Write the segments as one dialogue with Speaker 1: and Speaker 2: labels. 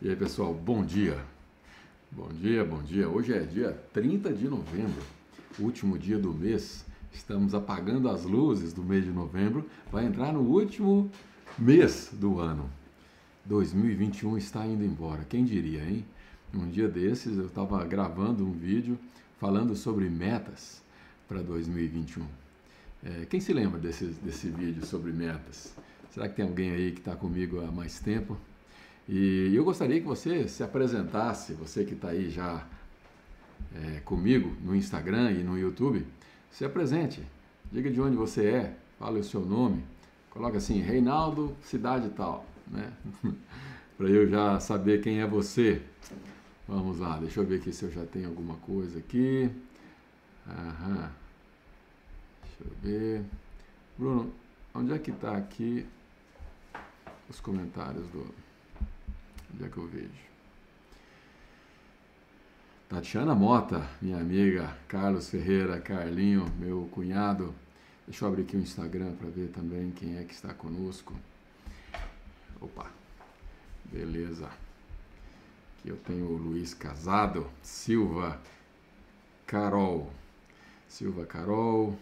Speaker 1: E aí, pessoal, bom dia. Bom dia, bom dia. Hoje é dia 30 de novembro, último dia do mês. Estamos apagando as luzes do mês de novembro. Vai entrar no último mês do ano. 2021 está indo embora. Quem diria, hein? Um dia desses eu estava gravando um vídeo falando sobre metas para 2021. É, quem se lembra desse, desse vídeo sobre metas? Será que tem alguém aí que está comigo há mais tempo? E eu gostaria que você se apresentasse, você que está aí já é, comigo no Instagram e no YouTube, se apresente, diga de onde você é, fale o seu nome, coloca assim, Reinaldo, cidade tal, né? Para eu já saber quem é você. Vamos lá, deixa eu ver aqui se eu já tenho alguma coisa aqui. Aham. Deixa eu ver. Bruno, onde é que está aqui os comentários do. Onde é que eu vejo? Tatiana Mota, minha amiga, Carlos Ferreira, Carlinho, meu cunhado. Deixa eu abrir aqui o Instagram para ver também quem é que está conosco. Opa, beleza. Aqui eu tenho o Luiz Casado, Silva, Carol, Silva Carol,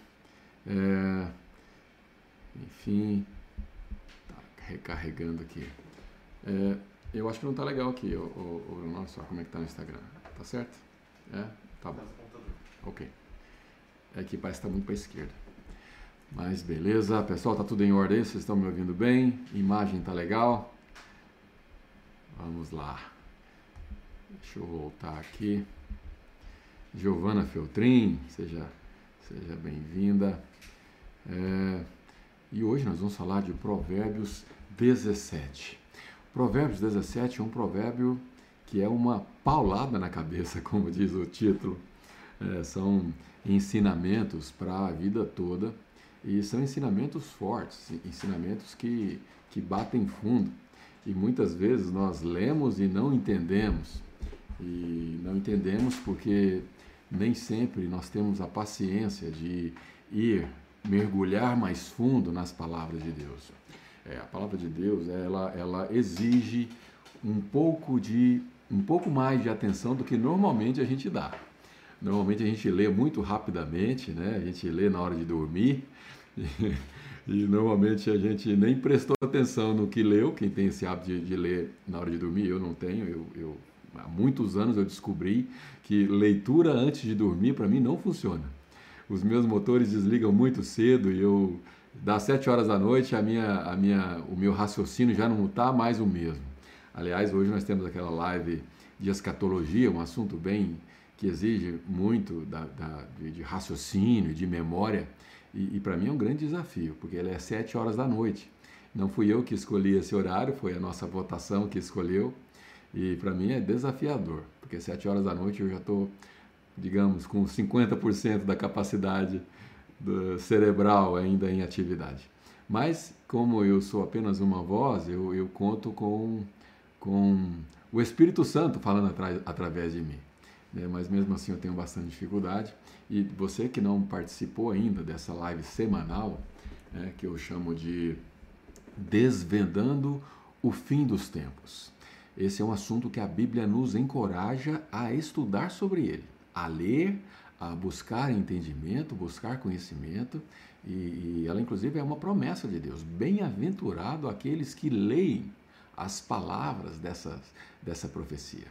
Speaker 1: é, enfim, tá recarregando aqui. É, eu acho que não tá legal aqui, o, o, o, nossa, como é que tá no Instagram. Tá certo? É? Tá bom. Ok. É que parece que tá muito para esquerda. Mas beleza, pessoal, tá tudo em ordem? Vocês estão me ouvindo bem? Imagem tá legal? Vamos lá. Deixa eu voltar aqui. Giovana Feltrin, seja, seja bem-vinda. É, e hoje nós vamos falar de Provérbios 17. Provérbios 17 é um provérbio que é uma paulada na cabeça, como diz o título. É, são ensinamentos para a vida toda e são ensinamentos fortes, ensinamentos que, que batem fundo. E muitas vezes nós lemos e não entendemos. E não entendemos porque nem sempre nós temos a paciência de ir mergulhar mais fundo nas palavras de Deus. É, a palavra de Deus, ela, ela exige um pouco de um pouco mais de atenção do que normalmente a gente dá. Normalmente a gente lê muito rapidamente, né? A gente lê na hora de dormir e, e normalmente a gente nem prestou atenção no que leu. Quem tem esse hábito de, de ler na hora de dormir, eu não tenho. Eu, eu há muitos anos eu descobri que leitura antes de dormir para mim não funciona. Os meus motores desligam muito cedo e eu das sete horas da noite a minha, a minha, o meu raciocínio já não está mais o mesmo. Aliás, hoje nós temos aquela live de escatologia, um assunto bem que exige muito da, da, de, raciocínio, de memória, e, e para mim é um grande desafio, porque é sete horas da noite. Não fui eu que escolhi esse horário, foi a nossa votação que escolheu, e para mim é desafiador, porque sete horas da noite eu já estou, digamos, com 50% da capacidade cerebral ainda em atividade. Mas, como eu sou apenas uma voz, eu, eu conto com, com o Espírito Santo falando atra, através de mim. Né? Mas mesmo assim eu tenho bastante dificuldade. E você que não participou ainda dessa live semanal, né, que eu chamo de Desvendando o Fim dos Tempos. Esse é um assunto que a Bíblia nos encoraja a estudar sobre ele, a ler, a buscar entendimento, buscar conhecimento, e, e ela inclusive é uma promessa de Deus. Bem-aventurado aqueles que leem as palavras dessas, dessa profecia.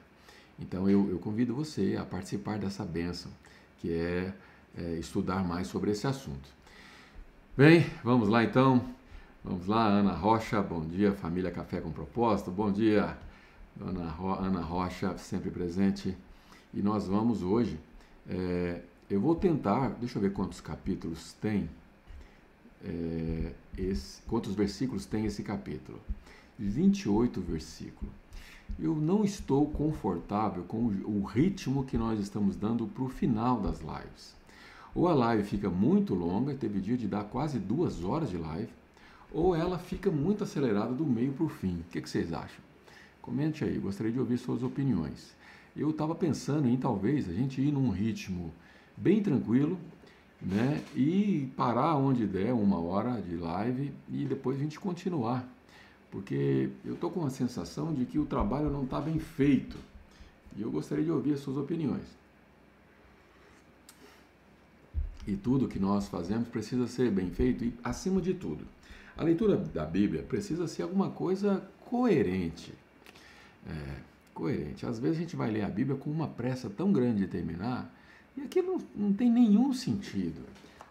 Speaker 1: Então eu, eu, convido você a participar dessa bênção, que é, é estudar mais sobre esse assunto. Bem, vamos lá então. Vamos lá, Ana Rocha, bom dia, família Café com Propósito, bom dia, Ro Ana Rocha, sempre presente. E nós vamos hoje é, eu vou tentar, deixa eu ver quantos capítulos tem, é, esse, quantos versículos tem esse capítulo. 28 versículos. Eu não estou confortável com o ritmo que nós estamos dando para o final das lives. Ou a live fica muito longa, teve dia de dar quase duas horas de live, ou ela fica muito acelerada do meio para o fim. O que, que vocês acham? Comente aí, gostaria de ouvir suas opiniões eu estava pensando em talvez a gente ir num ritmo bem tranquilo, né? E parar onde der uma hora de live e depois a gente continuar. porque eu estou com a sensação de que o trabalho não está bem feito. E eu gostaria de ouvir as suas opiniões. E tudo que nós fazemos precisa ser bem feito e, acima de tudo, a leitura da Bíblia precisa ser alguma coisa coerente. É, coerente. Às vezes a gente vai ler a Bíblia com uma pressa tão grande de terminar e aquilo não, não tem nenhum sentido.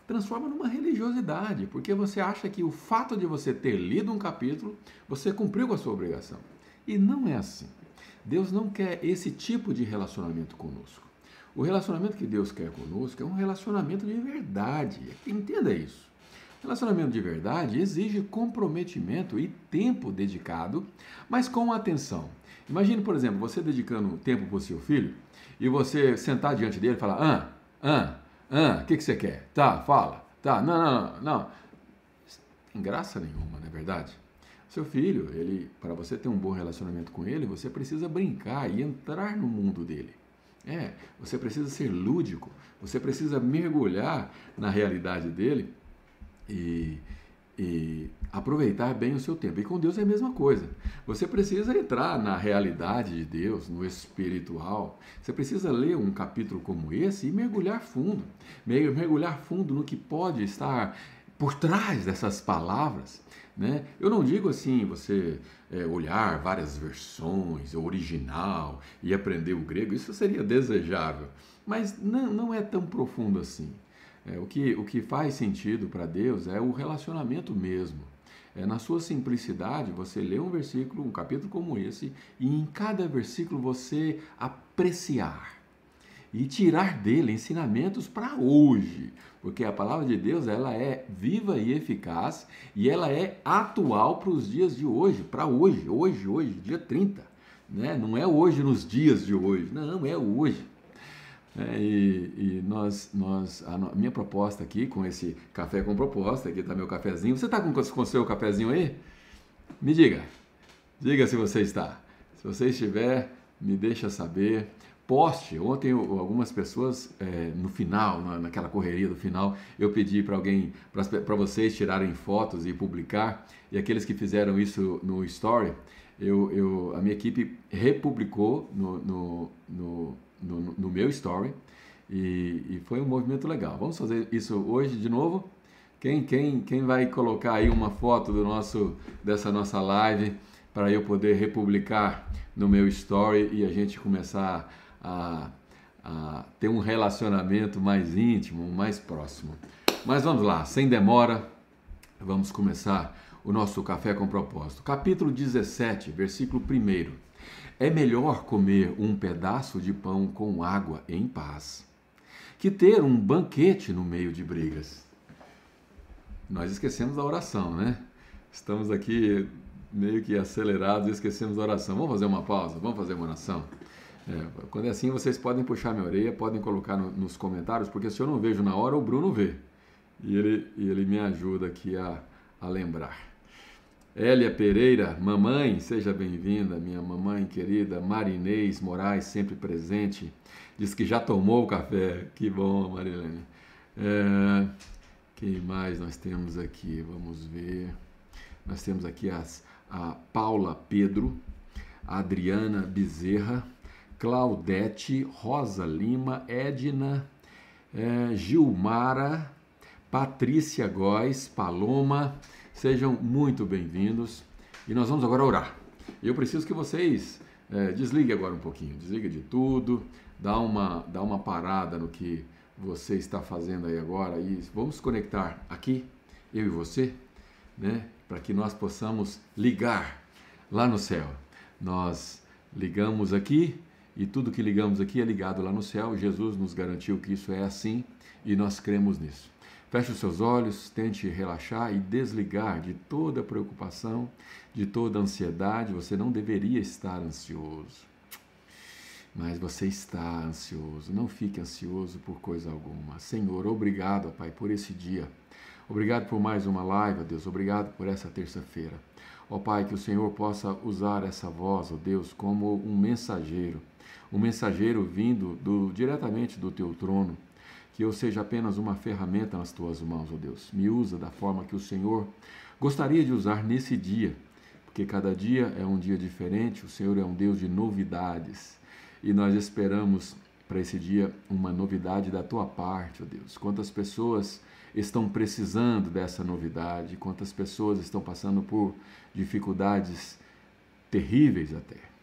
Speaker 1: Transforma numa religiosidade, porque você acha que o fato de você ter lido um capítulo, você cumpriu com a sua obrigação. E não é assim. Deus não quer esse tipo de relacionamento conosco. O relacionamento que Deus quer conosco é um relacionamento de verdade. Entenda isso. Relacionamento de verdade exige comprometimento e tempo dedicado, mas com atenção. Imagine, por exemplo, você dedicando tempo para o seu filho e você sentar diante dele e falar: ah, ah, ah, o que, que você quer? Tá, fala. Tá, não, não, não, não. Tem graça nenhuma, não é verdade? Seu filho, ele, para você ter um bom relacionamento com ele, você precisa brincar e entrar no mundo dele. É, você precisa ser lúdico, você precisa mergulhar na realidade dele e, e aproveitar bem o seu tempo. E com Deus é a mesma coisa. Você precisa entrar na realidade de Deus, no espiritual. Você precisa ler um capítulo como esse e mergulhar fundo. Mergulhar fundo no que pode estar por trás dessas palavras. Né? Eu não digo assim, você é, olhar várias versões, o original e aprender o grego, isso seria desejável, mas não, não é tão profundo assim. É, o, que, o que faz sentido para Deus é o relacionamento mesmo. É, na sua simplicidade, você lê um versículo, um capítulo como esse, e em cada versículo você apreciar e tirar dele ensinamentos para hoje, porque a palavra de Deus ela é viva e eficaz e ela é atual para os dias de hoje, para hoje, hoje, hoje, dia 30, né? Não é hoje nos dias de hoje, não, é hoje. É, e, e, nós, nós, a minha proposta aqui, com esse café com proposta, aqui está meu cafezinho. Você está com o seu cafezinho aí? Me diga, diga se você está. Se você estiver, me deixa saber. Poste. Ontem algumas pessoas, é, no final, naquela correria do final, eu pedi para alguém, para vocês tirarem fotos e publicar. E aqueles que fizeram isso no Story, eu, eu, a minha equipe republicou no, no, no no, no meu story e, e, foi um movimento legal. Vamos fazer isso hoje de novo? Quem, quem, quem vai colocar aí uma foto do nosso, dessa nossa live para eu poder republicar no meu story e a gente começar a, a ter um relacionamento mais íntimo, mais próximo. Mas vamos lá, sem demora, vamos começar o nosso Café com Propósito. Capítulo 17, versículo 1. É melhor comer um pedaço de pão com água em paz que ter um banquete no meio de brigas. Nós esquecemos da oração, né? Estamos aqui meio que acelerados e esquecemos da oração. Vamos fazer uma pausa? Vamos fazer uma oração? É, quando é assim, vocês podem puxar minha orelha, podem colocar no, nos comentários, porque se eu não vejo na hora, o Bruno vê. E ele, ele me ajuda aqui a, a lembrar. Hélia Pereira, mamãe, seja bem-vinda, minha mamãe querida. Marinês Moraes, sempre presente. Diz que já tomou o café. Que bom, Marilene. É, quem mais nós temos aqui? Vamos ver. Nós temos aqui as, a Paula Pedro, Adriana Bezerra, Claudete, Rosa Lima, Edna, é, Gilmara, Patrícia Góes, Paloma. Sejam muito bem-vindos e nós vamos agora orar. Eu preciso que vocês é, desliguem agora um pouquinho, desliga de tudo, dá uma, dá uma parada no que você está fazendo aí agora e vamos conectar aqui, eu e você, né, para que nós possamos ligar lá no céu. Nós ligamos aqui e tudo que ligamos aqui é ligado lá no céu. Jesus nos garantiu que isso é assim e nós cremos nisso. Feche os seus olhos, tente relaxar e desligar de toda preocupação, de toda ansiedade. Você não deveria estar ansioso, mas você está ansioso. Não fique ansioso por coisa alguma. Senhor, obrigado, Pai, por esse dia. Obrigado por mais uma live, Deus. Obrigado por essa terça-feira. Ó Pai, que o Senhor possa usar essa voz, ó Deus, como um mensageiro, um mensageiro vindo do, diretamente do teu trono que eu seja apenas uma ferramenta nas tuas mãos, ó Deus. Me usa da forma que o Senhor gostaria de usar nesse dia, porque cada dia é um dia diferente, o Senhor é um Deus de novidades. E nós esperamos para esse dia uma novidade da tua parte, ó Deus. Quantas pessoas estão precisando dessa novidade, quantas pessoas estão passando por dificuldades terríveis até.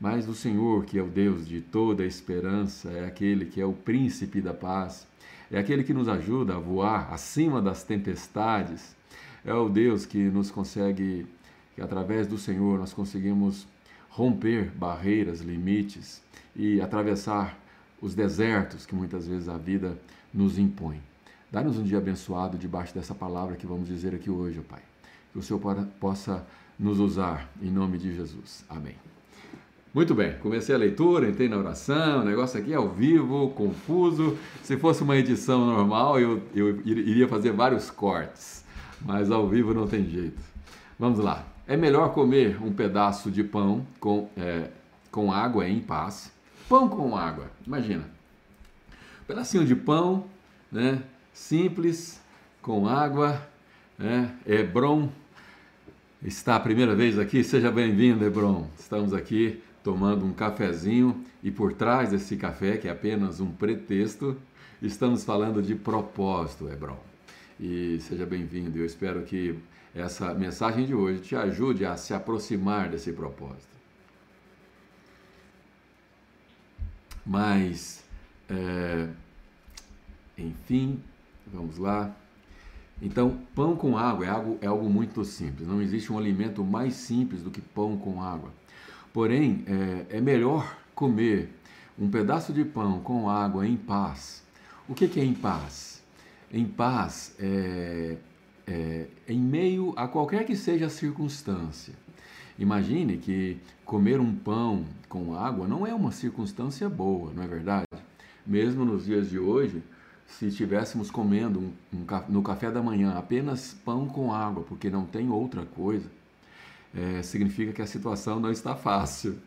Speaker 1: Mas o Senhor, que é o Deus de toda esperança, é aquele que é o príncipe da paz, é aquele que nos ajuda a voar acima das tempestades, é o Deus que nos consegue, que através do Senhor nós conseguimos romper barreiras, limites e atravessar os desertos que muitas vezes a vida nos impõe. Dá-nos um dia abençoado debaixo dessa palavra que vamos dizer aqui hoje, ó Pai. Que o Senhor possa nos usar em nome de Jesus. Amém. Muito bem, comecei a leitura, entrei na oração, o negócio aqui é ao vivo, confuso. Se fosse uma edição normal, eu, eu iria fazer vários cortes, mas ao vivo não tem jeito. Vamos lá. É melhor comer um pedaço de pão com, é, com água em paz. Pão com água, imagina. Um pedacinho de pão, né? simples, com água. Né? Hebron está a primeira vez aqui, seja bem-vindo, Hebron. Estamos aqui tomando um cafezinho e por trás desse café, que é apenas um pretexto, estamos falando de propósito, Hebron. E seja bem-vindo. Eu espero que essa mensagem de hoje te ajude a se aproximar desse propósito. Mas, é, enfim, Vamos lá. Então, pão com água é algo, é algo muito simples. Não existe um alimento mais simples do que pão com água. Porém, é, é melhor comer um pedaço de pão com água em paz. O que, que é em paz? Em paz é, é em meio a qualquer que seja a circunstância. Imagine que comer um pão com água não é uma circunstância boa, não é verdade? Mesmo nos dias de hoje, se estivéssemos comendo um, um, no café da manhã apenas pão com água, porque não tem outra coisa, é, significa que a situação não está fácil.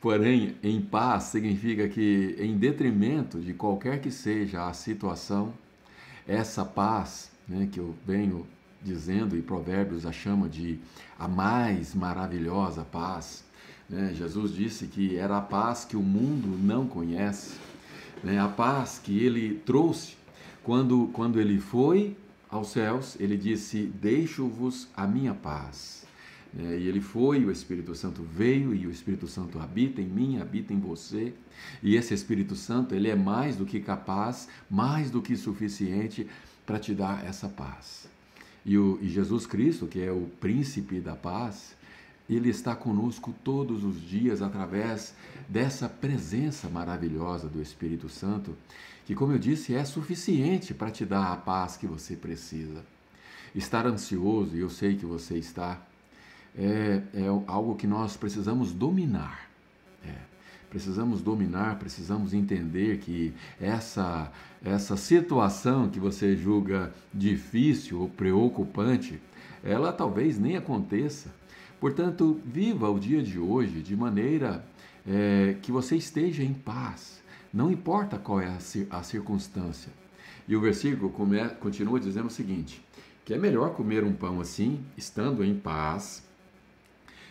Speaker 1: Porém, em paz significa que, em detrimento de qualquer que seja a situação, essa paz né, que eu venho dizendo, e Provérbios a chama de a mais maravilhosa paz. Né? Jesus disse que era a paz que o mundo não conhece né, a paz que ele trouxe quando, quando ele foi aos céus, ele disse: Deixo-vos a minha paz. É, e ele foi, o Espírito Santo veio e o Espírito Santo habita em mim, habita em você. E esse Espírito Santo, ele é mais do que capaz, mais do que suficiente para te dar essa paz. E, o, e Jesus Cristo, que é o príncipe da paz, ele está conosco todos os dias através dessa presença maravilhosa do Espírito Santo, que, como eu disse, é suficiente para te dar a paz que você precisa. Estar ansioso, e eu sei que você está, é, é algo que nós precisamos dominar. É. Precisamos dominar, precisamos entender que essa, essa situação que você julga difícil ou preocupante, ela talvez nem aconteça Portanto, viva o dia de hoje de maneira é, que você esteja em paz, não importa qual é a, circunstância. E o versículo continua dizendo o seguinte: que é melhor comer um pão assim, estando em paz,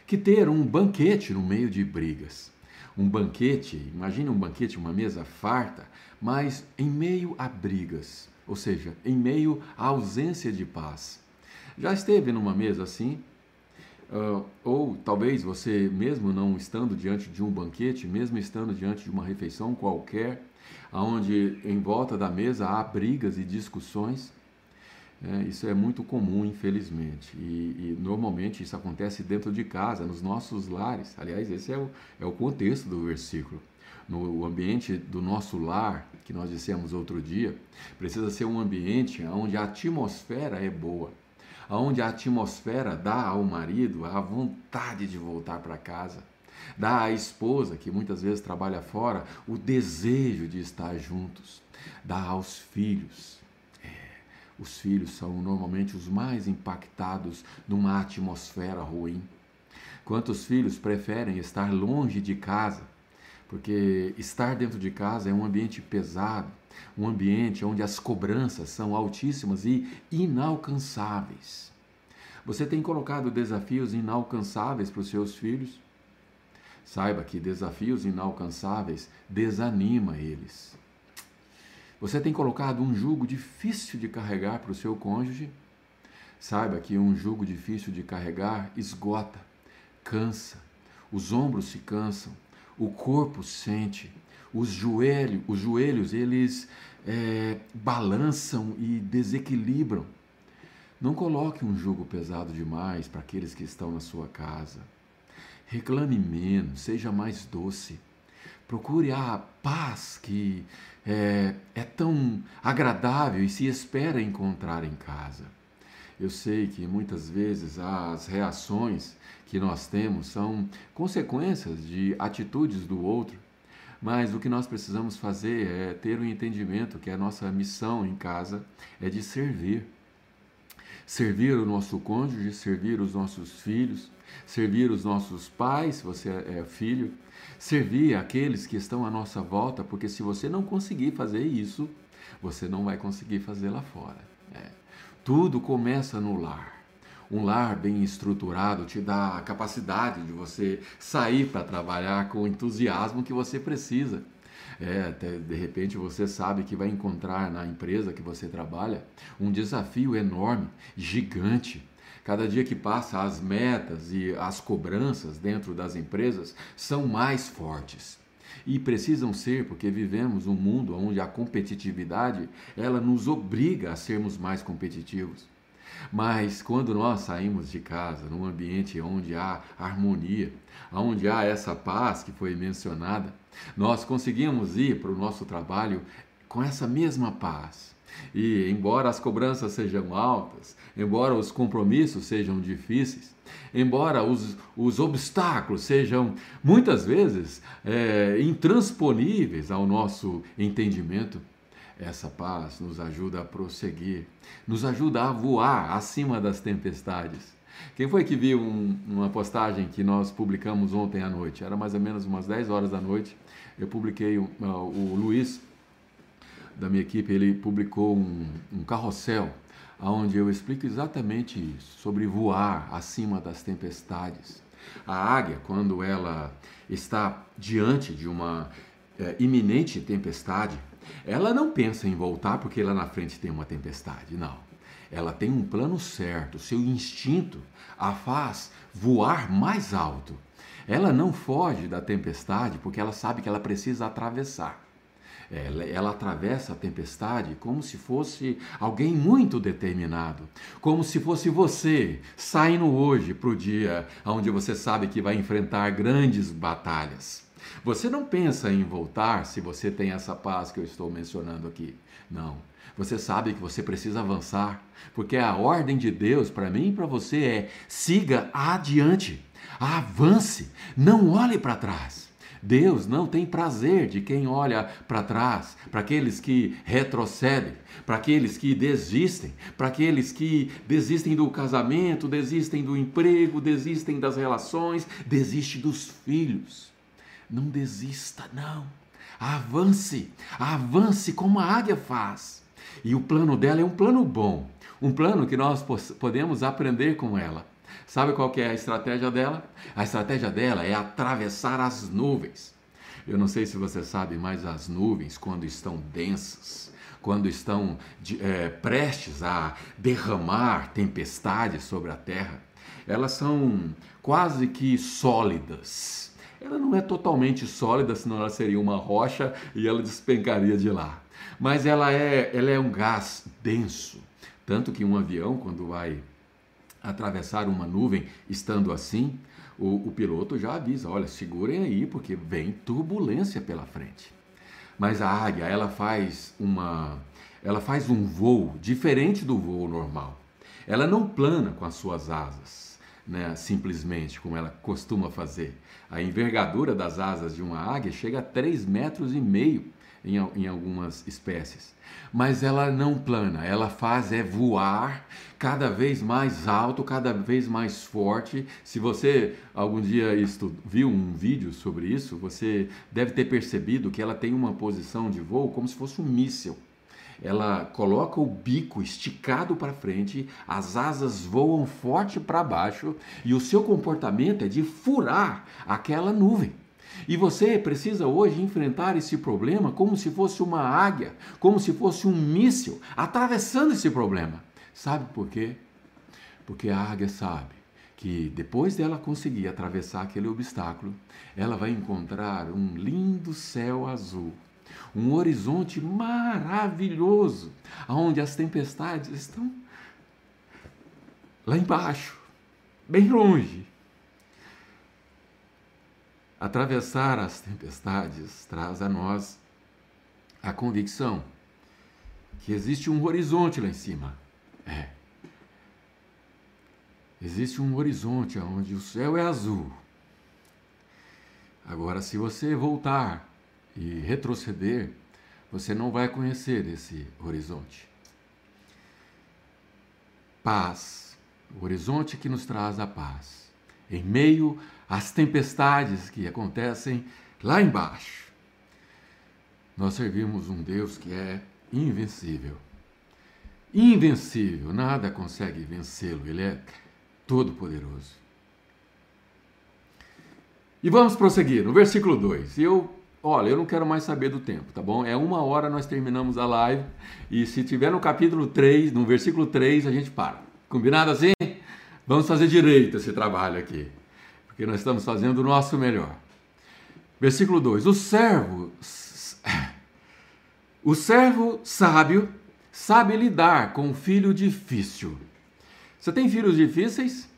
Speaker 1: que ter um banquete no meio de brigas. Um banquete, imagine um banquete, uma mesa farta, mas em meio a brigas, ou seja, em meio à ausência de paz. Já esteve numa mesa assim? Uh, ou talvez você, mesmo não estando diante de um banquete, mesmo estando diante de uma refeição qualquer, onde em volta da mesa há brigas e discussões, é, isso é muito comum, infelizmente. E, e, normalmente isso acontece dentro de casa, nos nossos lares. Aliás, esse é o, é o contexto do versículo. No ambiente do nosso lar, que nós dissemos outro dia, precisa ser um ambiente onde a atmosfera é boa onde a atmosfera dá ao marido a vontade de voltar para casa, dá à esposa, que muitas vezes trabalha fora, o desejo de estar juntos, dá aos filhos. Os filhos são normalmente os mais impactados numa atmosfera ruim. Quantos filhos preferem estar longe de casa? Porque estar dentro de casa é um ambiente pesado, um ambiente onde as cobranças são altíssimas e inalcançáveis. Você tem colocado desafios inalcançáveis para os seus filhos? Saiba que desafios inalcançáveis desanima eles. Você tem colocado um jugo difícil de carregar para o seu cônjuge? Saiba que um jugo difícil de carregar esgota, cansa, os ombros se cansam, o corpo sente, os joelhos, os joelhos eles é, balançam e desequilibram. Não coloque um jugo pesado demais para aqueles que estão na sua casa. Reclame menos, seja mais doce. Procure a paz que é, é tão agradável e se espera encontrar em casa. Eu sei que muitas vezes as reações que nós temos são consequências de atitudes do outro, mas o que nós precisamos fazer é ter o um entendimento que a nossa missão em casa é de servir. Servir o nosso cônjuge, servir os nossos filhos, servir os nossos pais, se você é filho, servir aqueles que estão à nossa volta, porque se você não conseguir fazer isso, você não vai conseguir fazer lá fora. É. Tudo começa no lar. Um lar bem estruturado te dá a capacidade de você sair para trabalhar com o entusiasmo que você precisa. É, de repente você sabe que vai encontrar na empresa que você trabalha um desafio enorme, gigante Cada dia que passa, as metas e as cobranças dentro das empresas são mais fortes. E precisam ser, porque vivemos um mundo onde a competitividade, ela nos obriga a sermos mais competitivos. Mas quando nós saímos de casa, num ambiente onde há harmonia, onde há essa paz que foi mencionada, nós conseguimos ir para o nosso trabalho com essa mesma paz, e embora as cobranças sejam altas, embora os compromissos sejam difíceis, embora os, os obstáculos sejam muitas vezes é, intransponíveis ao nosso entendimento, essa paz nos ajuda a prosseguir, nos ajuda a voar acima das tempestades. Quem foi que viu um, uma postagem que nós publicamos ontem à noite? Era mais ou menos umas 10 horas da noite. Eu publiquei, uh, o Luiz da minha equipe, ele publicou um, um carrossel onde eu explico exatamente isso, sobre voar acima das tempestades. A águia, quando ela está diante de uma é, iminente tempestade, ela não pensa em voltar porque lá na frente tem uma tempestade, não. Ela tem um plano certo, seu instinto a faz voar mais alto. Ela não foge da tempestade porque ela sabe que ela precisa atravessar. Ela, ela, atravessa a tempestade como se fosse alguém muito determinado, como se fosse você saindo hoje para o dia onde você sabe que vai enfrentar grandes batalhas. Você não pensa em voltar se você tem essa paz que eu estou mencionando aqui. Não. Você sabe que você precisa avançar, porque a ordem de Deus para mim e para você é: siga adiante, avance, não olhe para trás. Deus não tem prazer de quem olha para trás, para aqueles que retrocedem, para aqueles que desistem, para aqueles que desistem do casamento, desistem do emprego, desistem das relações, desistem dos filhos. Não desista, não. Avance, avance como a águia faz. E o plano dela é um plano bom, um plano que nós podemos aprender com ela. Sabe qual que é a estratégia dela? A estratégia dela é atravessar as nuvens. Eu não sei se você sabe, mas as nuvens, quando estão densas, quando estão de, é, prestes a derramar tempestades sobre a terra, elas são quase que sólidas. Ela não é totalmente sólida, senão ela seria uma rocha e ela despencaria de lá. Mas ela é, ela é um gás denso, tanto que um avião, quando vai atravessar uma nuvem estando assim, o, o, piloto já avisa: olha, segurem aí, porque vem turbulência pela frente. Mas a águia, ela faz uma. Ela faz um voo diferente do voo normal. Ela não plana com as suas asas, né, simplesmente como ela costuma fazer. A envergadura das asas de uma águia chega a 3 metros e meio em, em algumas espécies. Mas ela não plana, ela faz é voar cada vez mais alto, cada vez mais forte. Se você algum dia estu, viu um vídeo sobre isso, você deve ter percebido que ela tem uma posição de voo como se fosse um míssil. Ela coloca o bico esticado para frente, as asas voam forte para baixo e o seu comportamento é de furar aquela nuvem. E você precisa hoje enfrentar esse problema como se fosse uma águia, como se fosse um míssil, atravessando esse problema. Sabe por quê? Porque a águia sabe que depois dela conseguir atravessar aquele obstáculo, ela vai encontrar um lindo céu azul, um horizonte maravilhoso, onde as tempestades estão lá embaixo, bem longe. Atravessar as tempestades traz a nós a convicção que existe um horizonte lá em cima. É. Existe um horizonte onde o céu é azul. Agora, se você voltar e retroceder, você não vai conhecer esse horizonte. Paz, o horizonte que nos traz a paz, em meio às tempestades que acontecem lá embaixo. Nós servimos um Deus que é invencível. Invencível, nada consegue vencê-lo, ele é todo-poderoso. E vamos prosseguir no versículo 2. Eu, olha, eu não quero mais saber do tempo, tá bom? É uma hora nós terminamos a live e se tiver no capítulo 3, no versículo 3, a gente para. Combinado assim? Vamos fazer direito esse trabalho aqui, porque nós estamos fazendo o nosso melhor. Versículo 2: O servo, o servo sábio sabe lidar com o filho difícil. Você tem filhos difíceis?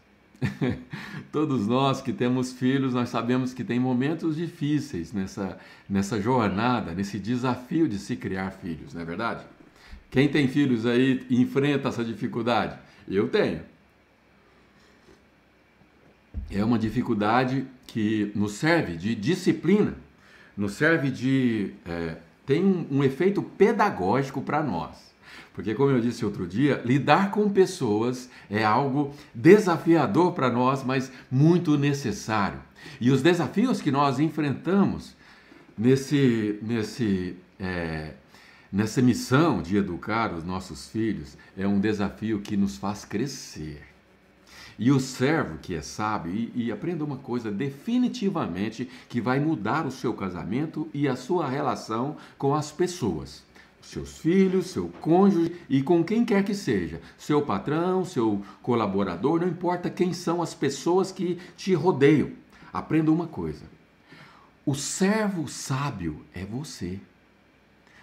Speaker 1: Todos nós que temos filhos, nós sabemos que tem momentos difíceis nessa, nessa jornada, nesse desafio de se criar filhos, não é verdade? Quem tem filhos aí enfrenta essa dificuldade? Eu tenho. É uma dificuldade que nos serve de disciplina, nos serve de. É, tem um, um efeito pedagógico para nós. Porque, como eu disse outro dia, lidar com pessoas é algo desafiador para nós, mas muito necessário. E os desafios que nós enfrentamos nesse, nesse, é, nessa missão de educar os nossos filhos é um desafio que nos faz crescer. E o servo que é sábio, e, e, aprenda uma coisa definitivamente que vai mudar o seu casamento e a sua relação com as pessoas seus filhos, seu cônjuge e com quem quer que seja, seu patrão, seu colaborador, não importa quem são as pessoas que te rodeiam. Aprenda uma coisa: o servo sábio é você.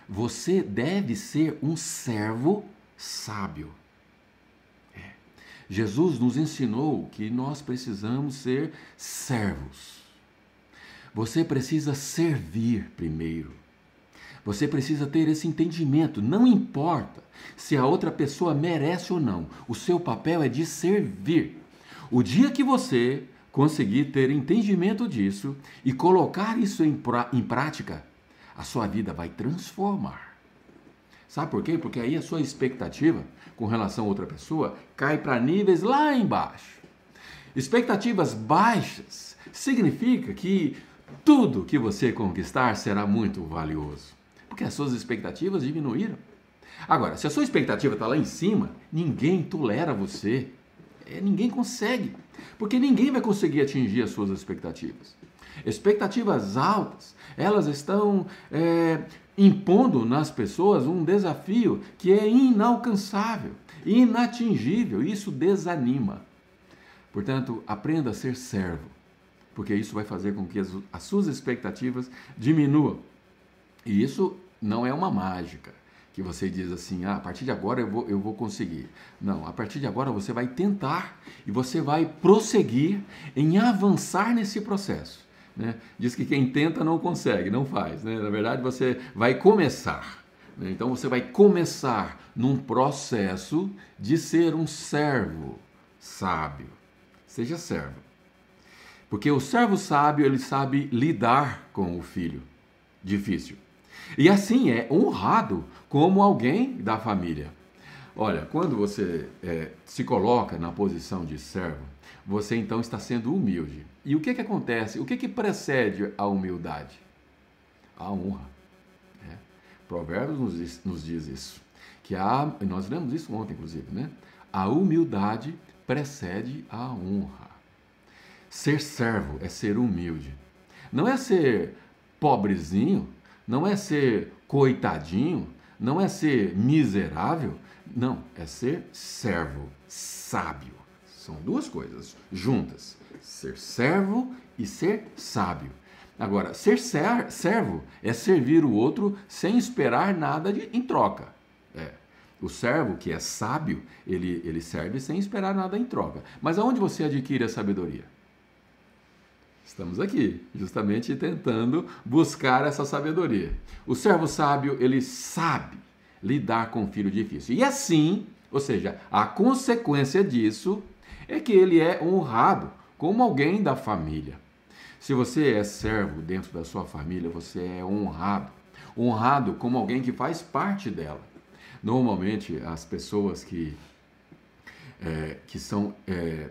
Speaker 1: Você deve ser um servo sábio. É. Jesus nos ensinou que nós precisamos ser servos. Você precisa servir primeiro. Você precisa ter esse entendimento. Não importa se a outra pessoa merece ou não, o seu papel é de servir. O dia que você conseguir ter entendimento disso e colocar isso em, pra, em prática, a sua vida vai transformar. Sabe por quê? Porque aí a sua expectativa com relação a outra pessoa cai para níveis lá embaixo. Expectativas baixas significa que tudo que você conquistar será muito valioso porque as suas expectativas diminuíram. Agora, se a sua expectativa está lá em cima, ninguém tolera você. É, ninguém consegue. Porque ninguém vai conseguir atingir as suas expectativas. Expectativas altas, elas estão é, impondo nas pessoas um desafio que é inalcançável, inatingível. Isso desanima. Portanto, aprenda a ser servo, porque isso vai fazer com que as, as suas expectativas diminuam. E isso não é uma mágica que você diz assim, ah, a partir de agora eu vou, eu vou conseguir. Não, a partir de agora você vai tentar e você vai prosseguir em avançar nesse processo. Né? Diz que quem tenta não consegue, não faz. Né? Na verdade, você vai começar. Né? Então você vai começar num processo de ser um servo sábio. Seja servo. Porque o servo sábio, ele sabe lidar com o filho difícil. E assim é honrado como alguém da família. Olha, quando você é, se coloca na posição de servo, você então está sendo humilde. E o que, que acontece? O que, que precede a humildade? A honra. É. Provérbios nos diz, nos diz isso. que a, nós lemos isso ontem, inclusive, né? A humildade precede a honra. Ser servo é ser humilde. Não é ser pobrezinho, não é ser coitadinho, não é ser miserável, não, é ser servo, sábio. São duas coisas juntas: ser servo e ser sábio. Agora, ser servo é servir o outro sem esperar nada de, em troca. É. O servo que é sábio, ele, ele serve sem esperar nada em troca. Mas aonde você adquire a sabedoria? Estamos aqui, justamente tentando buscar essa sabedoria. O servo sábio, ele sabe lidar com o filho difícil. E assim, ou seja, a consequência disso é que ele é honrado como alguém da família. Se você é servo dentro da sua família, você é honrado. Honrado como alguém que faz parte dela. Normalmente, as pessoas que, é, que, são, é,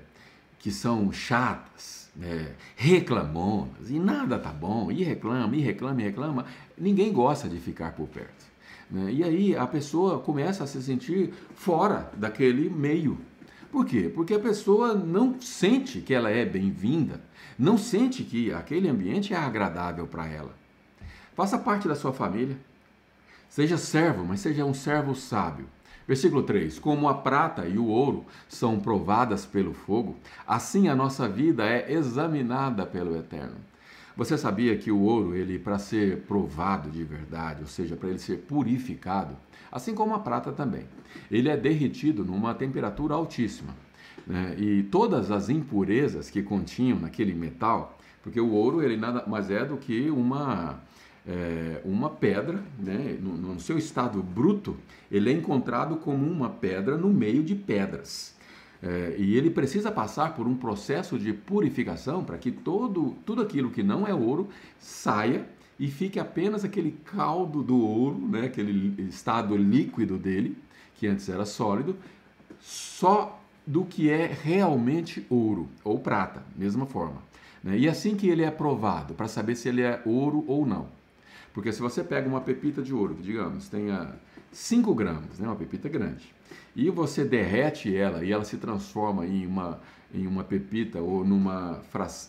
Speaker 1: que são chatas, é, reclamonas, e nada tá bom, e reclama, e reclama, e reclama, ninguém gosta de ficar por perto. Né? E aí a pessoa começa a se sentir fora daquele meio. Por quê? Porque a pessoa não sente que ela é bem-vinda, não sente que aquele ambiente é agradável para ela. Faça parte da sua família. Seja servo, mas seja um servo sábio. Versículo 3: Como a prata e o ouro são provadas pelo fogo, assim a nossa vida é examinada pelo Eterno. Você sabia que o ouro, ele para ser provado de verdade, ou seja, para ele ser purificado, assim como a prata também, ele é derretido numa temperatura altíssima. Né? E todas as impurezas que continham naquele metal, porque o ouro ele nada mais é do que uma é, uma pedra, né? no, no seu estado bruto, ele é encontrado como uma pedra no meio de pedras. É, e ele precisa passar por um processo de purificação para que todo, tudo aquilo que não é ouro saia e fique apenas aquele caldo do ouro, né, aquele estado líquido dele, que antes era sólido, só do que é realmente ouro ou prata, mesma forma. Né? E assim que ele é provado, para saber se ele é ouro ou não. Porque se você pega uma pepita de ouro, digamos, tenha 5 gramas, né, uma pepita grande, e você derrete ela e ela se transforma em uma, em uma pepita ou numa,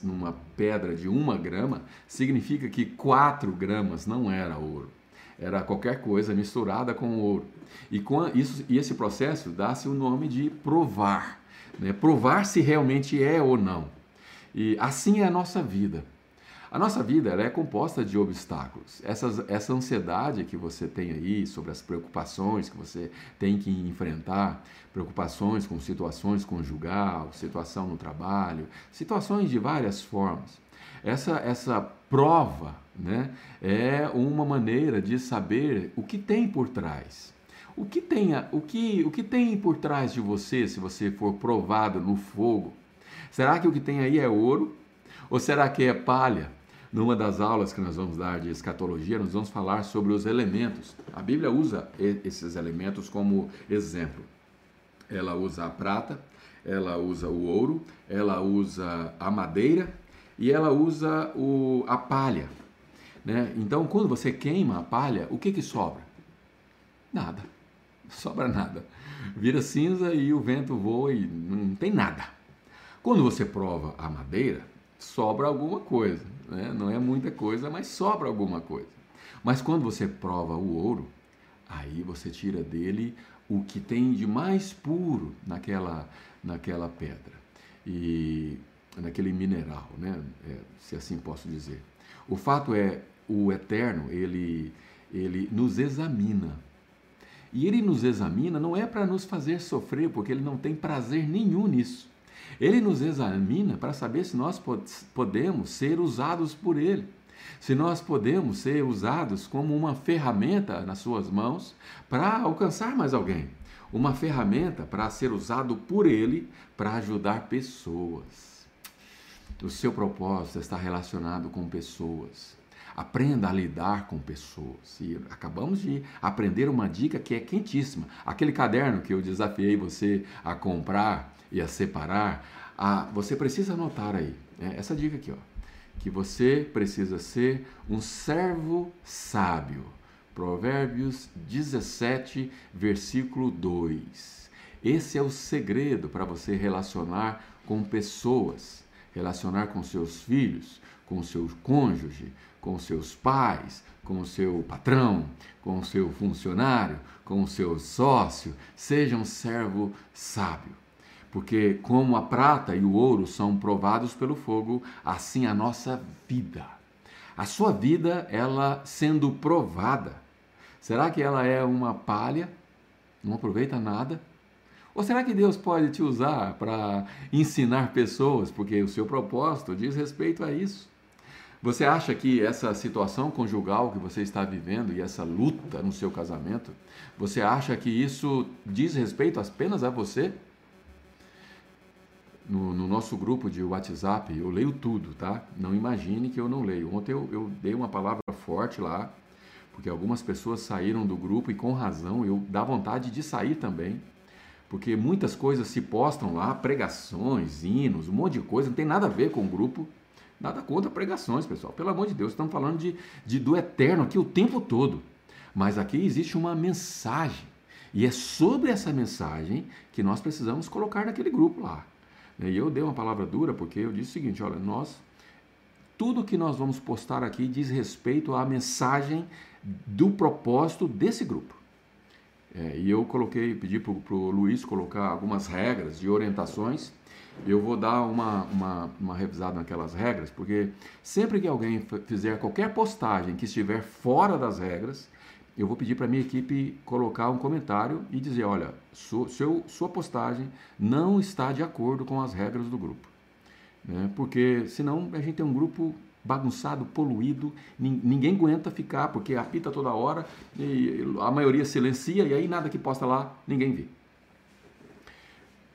Speaker 1: numa pedra de uma grama, significa que 4 gramas não era ouro. Era qualquer coisa misturada com ouro. E, com isso, e esse processo dá-se o nome de provar. Né? Provar se realmente é ou não. E assim é a nossa vida. A nossa vida é composta de obstáculos. Essas, essa ansiedade que você tem aí sobre as preocupações que você tem que enfrentar, preocupações com situações conjugal, situação no trabalho, situações de várias formas. Essa, essa prova né, é uma maneira de saber o que tem por trás. O que, tem, o, que, o que tem por trás de você se você for provado no fogo? Será que o que tem aí é ouro? Ou será que é palha? Numa das aulas que nós vamos dar de escatologia, nós vamos falar sobre os elementos. A Bíblia usa esses elementos como exemplo. Ela usa a prata, ela usa o ouro, ela usa a madeira e ela usa o, a palha. Né? Então, quando você queima a palha, o que, que sobra? Nada. Sobra nada. Vira cinza e o vento voa e não tem nada. Quando você prova a madeira, sobra alguma coisa. Né? Não é muita coisa, mas sobra alguma coisa. Mas quando você prova o ouro, aí você tira dele o que tem de mais puro naquela, naquela pedra e naquele mineral, né? É, se assim posso dizer. O fato é, o Eterno, ele, ele nos examina. E ele nos examina não é para nos fazer sofrer, porque ele não tem prazer nenhum nisso. Ele nos examina para saber se nós podemos ser usados por Ele. Se nós podemos ser usados como uma ferramenta nas suas mãos para alcançar mais alguém. Uma ferramenta para ser usado por Ele para ajudar pessoas. O seu propósito está relacionado com pessoas. Aprenda a lidar com pessoas. E acabamos de aprender uma dica que é quentíssima. Aquele caderno que eu desafiei você a comprar e a separar, a, você precisa anotar aí, né? essa dica aqui, ó, que você precisa ser um servo sábio, Provérbios 17, versículo 2. Esse é o segredo para você relacionar com pessoas, relacionar com seus filhos, com seu cônjuge, com seus pais, com o seu patrão, com o seu funcionário, com o seu sócio. Seja um servo sábio. Porque, como a prata e o ouro são provados pelo fogo, assim a nossa vida. A sua vida, ela sendo provada, será que ela é uma palha? Não aproveita nada? Ou será que Deus pode te usar para ensinar pessoas, porque o seu propósito diz respeito a isso? Você acha que essa situação conjugal que você está vivendo e essa luta no seu casamento, você acha que isso diz respeito apenas a você? No, no, nosso grupo de WhatsApp, eu leio tudo, tá? Não imagine que eu não leio. Ontem eu, eu dei uma palavra forte lá, porque algumas pessoas saíram do grupo e com razão, eu dá vontade de sair também porque muitas coisas se postam lá, pregações, hinos, um monte de coisa, não tem nada a ver com o grupo, nada contra pregações, pessoal. Pelo amor de Deus, estamos falando de, de do eterno aqui o tempo todo. Mas aqui existe uma mensagem. E é sobre essa mensagem que nós precisamos colocar naquele grupo lá. E eu dei uma palavra dura porque eu disse o seguinte: olha, nós, tudo que nós vamos postar aqui diz respeito à mensagem do propósito desse grupo. É, e eu coloquei, pedi para o Luiz colocar algumas regras e orientações. Eu vou dar uma, uma, uma revisada naquelas regras, porque sempre que alguém fizer qualquer postagem que estiver fora das regras, eu vou pedir para a minha equipe colocar um comentário e dizer: olha, sua, seu, sua postagem não está de acordo com as regras do grupo. Né? Porque senão a gente tem um grupo bagunçado, poluído, ninguém aguenta ficar, porque apita toda hora, e a maioria silencia, e aí nada que posta lá, ninguém vê.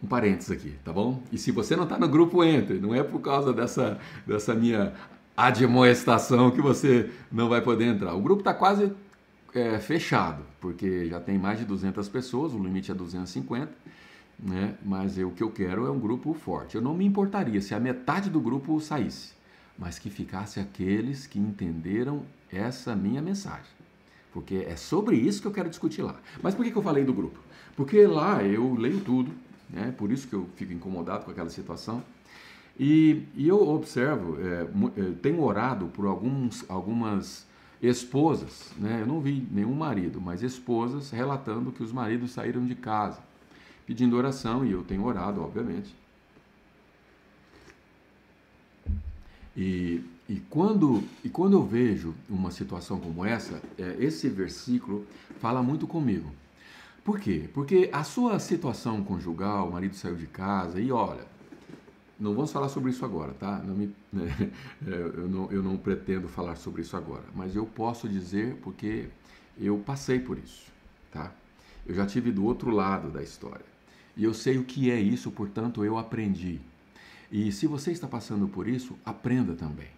Speaker 1: Um parênteses aqui, tá bom? E se você não está no grupo, entre. Não é por causa dessa, dessa minha admoestação que você não vai poder entrar. O grupo está quase é, fechado, porque já tem mais de 200 pessoas, o limite é 250, né? mas eu, o que eu quero é um grupo forte. Eu não me importaria se a metade do grupo saísse mas que ficasse aqueles que entenderam essa minha mensagem. Porque é sobre isso que eu quero discutir lá. Mas por que, que eu falei do grupo? Porque lá eu leio tudo, né? por isso que eu fico incomodado com aquela situação. E, e eu observo, é, é, tenho orado por alguns, algumas esposas, né? eu não vi nenhum marido, mas esposas relatando que os maridos saíram de casa, pedindo oração, e eu tenho orado, obviamente. E, e, quando, e quando eu vejo uma situação como essa, é, esse versículo fala muito comigo. Por quê? Porque a sua situação conjugal, o marido saiu de casa, e olha, não vamos falar sobre isso agora, tá? Não me, né, eu, não, eu não pretendo falar sobre isso agora, mas eu posso dizer porque eu passei por isso, tá? Eu já tive do outro lado da história. E eu sei o que é isso, portanto eu aprendi. E se você está passando por isso, aprenda também.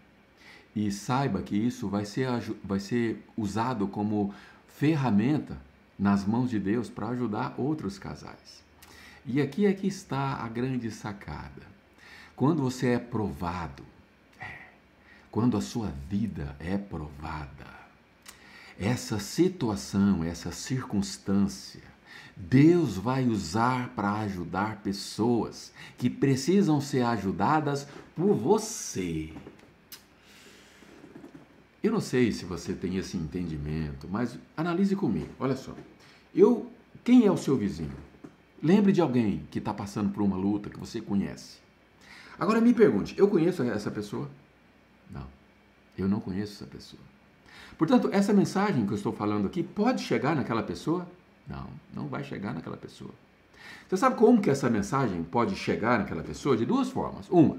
Speaker 1: E saiba que isso vai ser, vai ser usado como ferramenta nas mãos de Deus para ajudar outros casais. E aqui é que está a grande sacada. Quando você é provado, é, quando a sua vida é provada, essa situação, essa circunstância, Deus vai usar para ajudar pessoas que precisam ser ajudadas por você. Eu não sei se você tem esse entendimento, mas analise comigo. Olha só. Eu, quem é o seu vizinho? Lembre de alguém que está passando por uma luta que você conhece. Agora me pergunte, eu conheço essa pessoa? Não, eu não conheço essa pessoa. Portanto, essa mensagem que eu estou falando aqui pode chegar naquela pessoa? Não, não vai chegar naquela pessoa. Você sabe como que essa mensagem pode chegar naquela pessoa? De duas formas. Uma,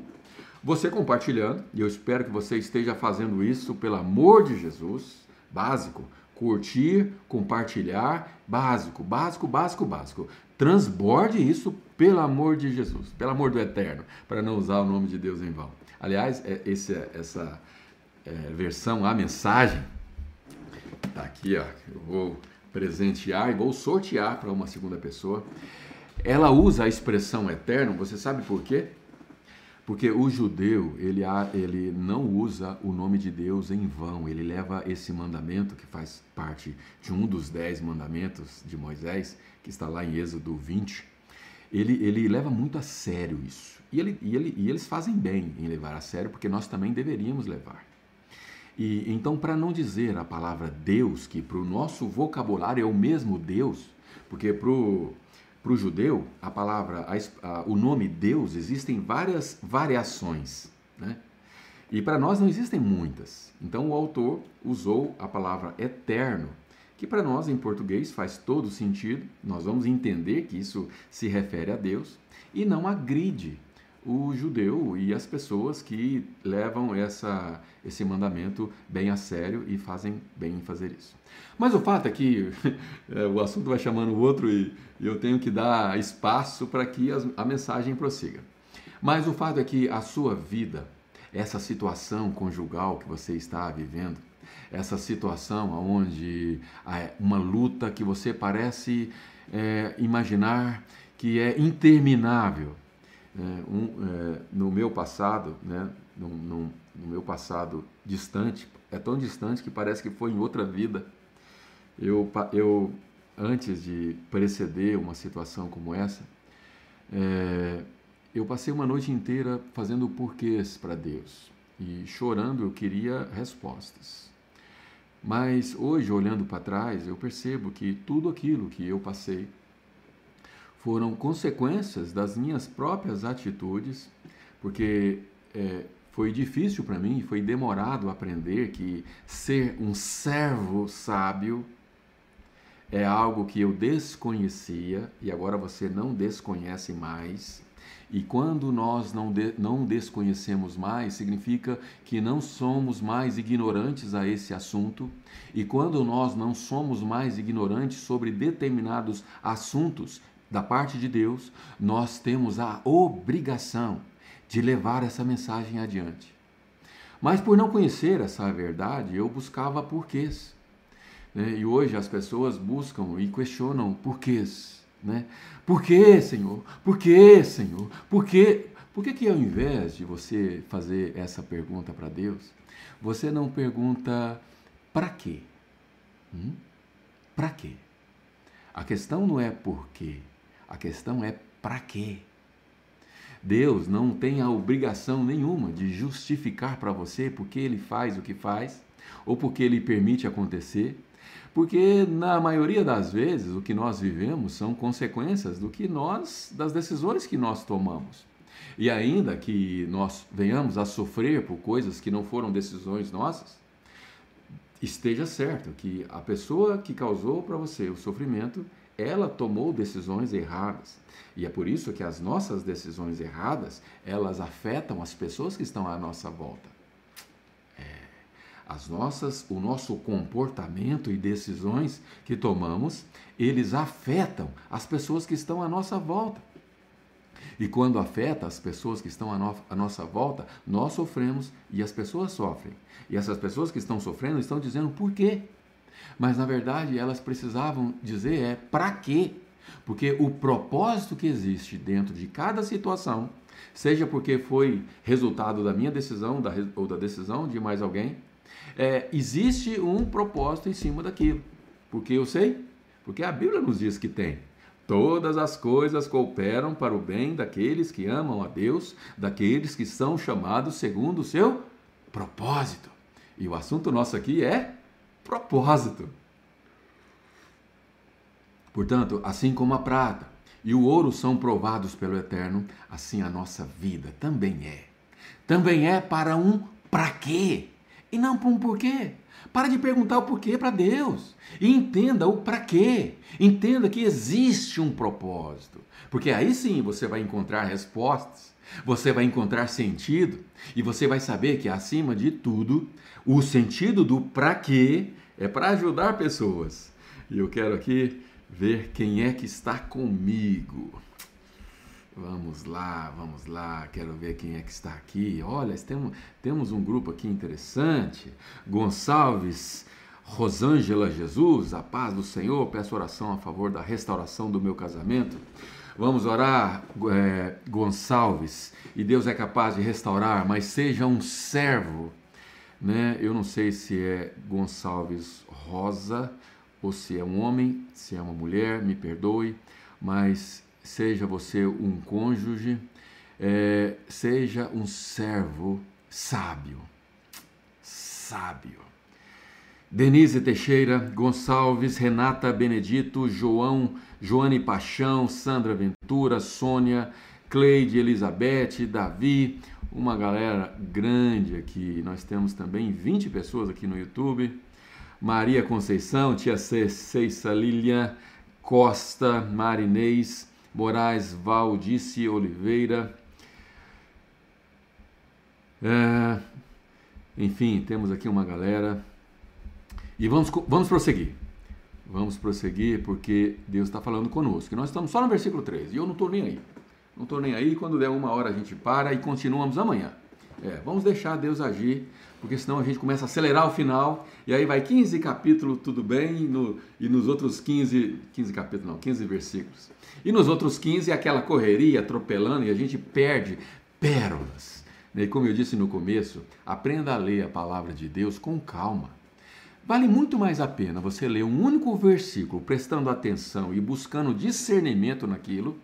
Speaker 1: você compartilhando, e eu espero que você esteja fazendo isso pelo amor de Jesus, básico, curtir, compartilhar, básico, básico, básico, básico. Transborde isso pelo amor de Jesus, pelo amor do Eterno, para não usar o nome de Deus em vão. Aliás, é, esse, essa é, versão, a mensagem, tá aqui, ó. Eu vou presentear e vou sortear para uma segunda pessoa. Ela usa a expressão eterno, você sabe por quê? Porque o judeu, ele, ele não usa o nome de Deus em vão, ele leva esse mandamento, que faz parte de um dos dez mandamentos de Moisés, que está lá em Êxodo 20, ele, ele leva muito a sério isso. E, ele, e, ele, e eles fazem bem em levar a sério, porque nós também deveríamos levar. E então, para não dizer a palavra Deus, que para o nosso vocabulário é o mesmo Deus, porque para o judeu a palavra, a, a, o nome Deus existem várias variações, né? E para nós não existem muitas. Então o autor usou a palavra eterno, que para nós em português faz todo sentido. Nós vamos entender que isso se refere a Deus e não agride o judeu e as pessoas que levam essa, esse mandamento bem a sério e fazem bem em fazer isso. Mas o fato é que é, o assunto vai chamando o outro e, eu tenho que dar espaço para que a mensagem prossiga. Mas o fato é que a sua vida, essa situação conjugal que você está vivendo, essa situação onde uma luta que você parece é, imaginar que é interminável, é, um, é, no meu passado, né, no, no, no, meu passado distante, é tão distante que parece que foi em outra vida. Eu, eu antes de preceder uma situação como essa, é, eu passei uma noite inteira fazendo porquês para Deus e chorando. Eu queria respostas. Mas hoje, olhando para trás, eu percebo que tudo aquilo que eu passei foram consequências das minhas próprias atitudes, porque é, foi difícil para mim, foi demorado aprender que ser um servo sábio é algo que eu desconhecia e agora você não desconhece mais. E quando nós não, de, não desconhecemos mais, significa que não somos mais ignorantes a esse assunto. E quando nós não somos mais ignorantes sobre determinados assuntos, da parte de Deus, nós temos a obrigação de levar essa mensagem adiante. Mas por não conhecer essa verdade, eu buscava porquês. Né? E hoje as pessoas buscam e questionam porquês. Né? Por que, Senhor? Por que, Senhor? Por que? Por que, que ao invés de você fazer essa pergunta para Deus, você não pergunta para quê? Hum? Para quê? A questão não é por quê, a questão é para quê? Deus não tem a obrigação nenhuma de justificar para você porque ele faz o que faz ou porque ele permite acontecer, porque na maioria das vezes o que nós vivemos são consequências do que nós das decisões que nós tomamos. E ainda que nós venhamos a sofrer por coisas que não foram decisões nossas, esteja certo que a pessoa que causou para você o sofrimento ela tomou decisões erradas. E é por isso que as nossas decisões erradas, elas afetam as pessoas que estão à nossa volta. É, as nossas, o nosso comportamento e decisões que tomamos, eles afetam as pessoas que estão à nossa volta. E quando afeta as pessoas que estão à, no, à nossa volta, nós sofremos e as pessoas sofrem. E essas pessoas que estão sofrendo estão dizendo por quê? Mas na verdade elas precisavam dizer é para quê? Porque o propósito que existe dentro de cada situação, seja porque foi resultado da minha decisão da, ou da decisão de mais alguém, é, existe um propósito em cima daquilo. Porque eu sei? Porque a Bíblia nos diz que tem. Todas as coisas cooperam para o bem daqueles que amam a Deus, daqueles que são chamados segundo o seu propósito. E o assunto nosso aqui é propósito. Portanto, assim como a prata e o ouro são provados pelo Eterno, assim a nossa vida também é. Também é para um para quê e não para um porquê. Para de perguntar o porquê para Deus e entenda o para quê. Entenda que existe um propósito, porque aí sim você vai encontrar respostas, você vai encontrar sentido e você vai saber que acima de tudo, o sentido do para quê é para ajudar pessoas. E eu quero aqui ver quem é que está comigo. Vamos lá, vamos lá, quero ver quem é que está aqui. Olha, temos, temos um grupo aqui interessante. Gonçalves, Rosângela Jesus, a paz do Senhor, peço oração a favor da restauração do meu casamento. Vamos orar, é, Gonçalves, e Deus é capaz de restaurar, mas seja um servo, né? Eu não sei se é Gonçalves Rosa ou se é um homem, se é uma mulher, me perdoe, mas seja você um cônjuge, é, seja um servo sábio, sábio. Denise Teixeira, Gonçalves, Renata Benedito, João, Joane Paixão, Sandra Ventura, Sônia, Cleide, Elizabeth, Davi, uma galera grande aqui. Nós temos também 20 pessoas aqui no YouTube. Maria Conceição, Tia Ceissa Lilian, Costa, Marinês, Moraes, Valdice Oliveira. É, enfim, temos aqui uma galera. E vamos, vamos prosseguir. Vamos prosseguir porque Deus está falando conosco. nós estamos só no versículo 3 e eu não estou nem aí. Não estou nem aí. Quando der uma hora a gente para e continuamos amanhã. É, vamos deixar Deus agir, porque senão a gente começa a acelerar o final e aí vai 15 capítulos, tudo bem, no, e nos outros 15, 15 capítulos, não, 15 versículos. E nos outros 15 aquela correria, atropelando e a gente perde pérolas. E como eu disse no começo, aprenda a ler a palavra de Deus com calma. Vale muito mais a pena você ler um único versículo prestando atenção e buscando discernimento naquilo,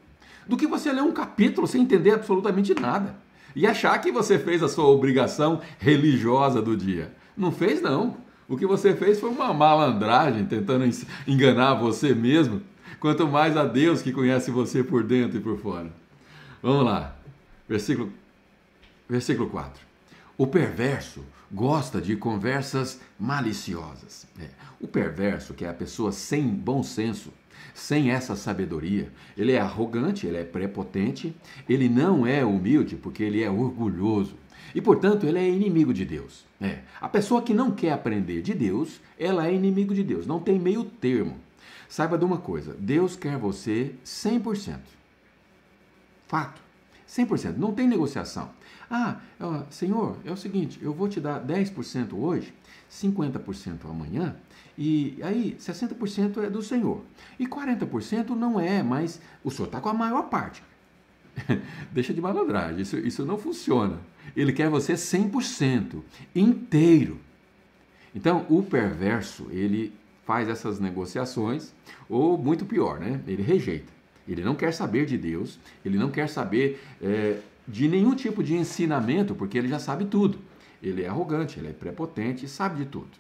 Speaker 1: do que você ler um capítulo sem entender absolutamente nada e achar que você fez a sua obrigação religiosa do dia. Não fez, não. O que você fez foi uma malandragem tentando enganar você mesmo, quanto mais a Deus que conhece você por dentro e por fora. Vamos lá. Versículo, versículo 4. O perverso gosta de conversas maliciosas. É. O perverso, que é a pessoa sem bom senso, sem essa sabedoria, ele é arrogante, ele é prepotente, ele não é humilde porque ele é orgulhoso. E, portanto, ele é inimigo de Deus. É. A pessoa que não quer aprender de Deus, ela é inimigo de Deus. Não tem meio termo. Saiba de uma coisa: Deus quer você 100%. Fato. 100%. Não tem negociação. Ah, Senhor, é o seguinte, eu vou te dar 10% hoje, 50% amanhã, e aí 60% é do Senhor. E 40% não é, mas o Senhor está com a maior parte. Deixa de malandragem, isso, isso não funciona. Ele quer você 100%, inteiro. Então, o perverso, ele faz essas negociações, ou muito pior, né? Ele rejeita. Ele não quer saber de Deus, ele não quer saber é, de nenhum tipo de ensinamento, porque ele já sabe tudo. Ele é arrogante, ele é prepotente, sabe de tudo.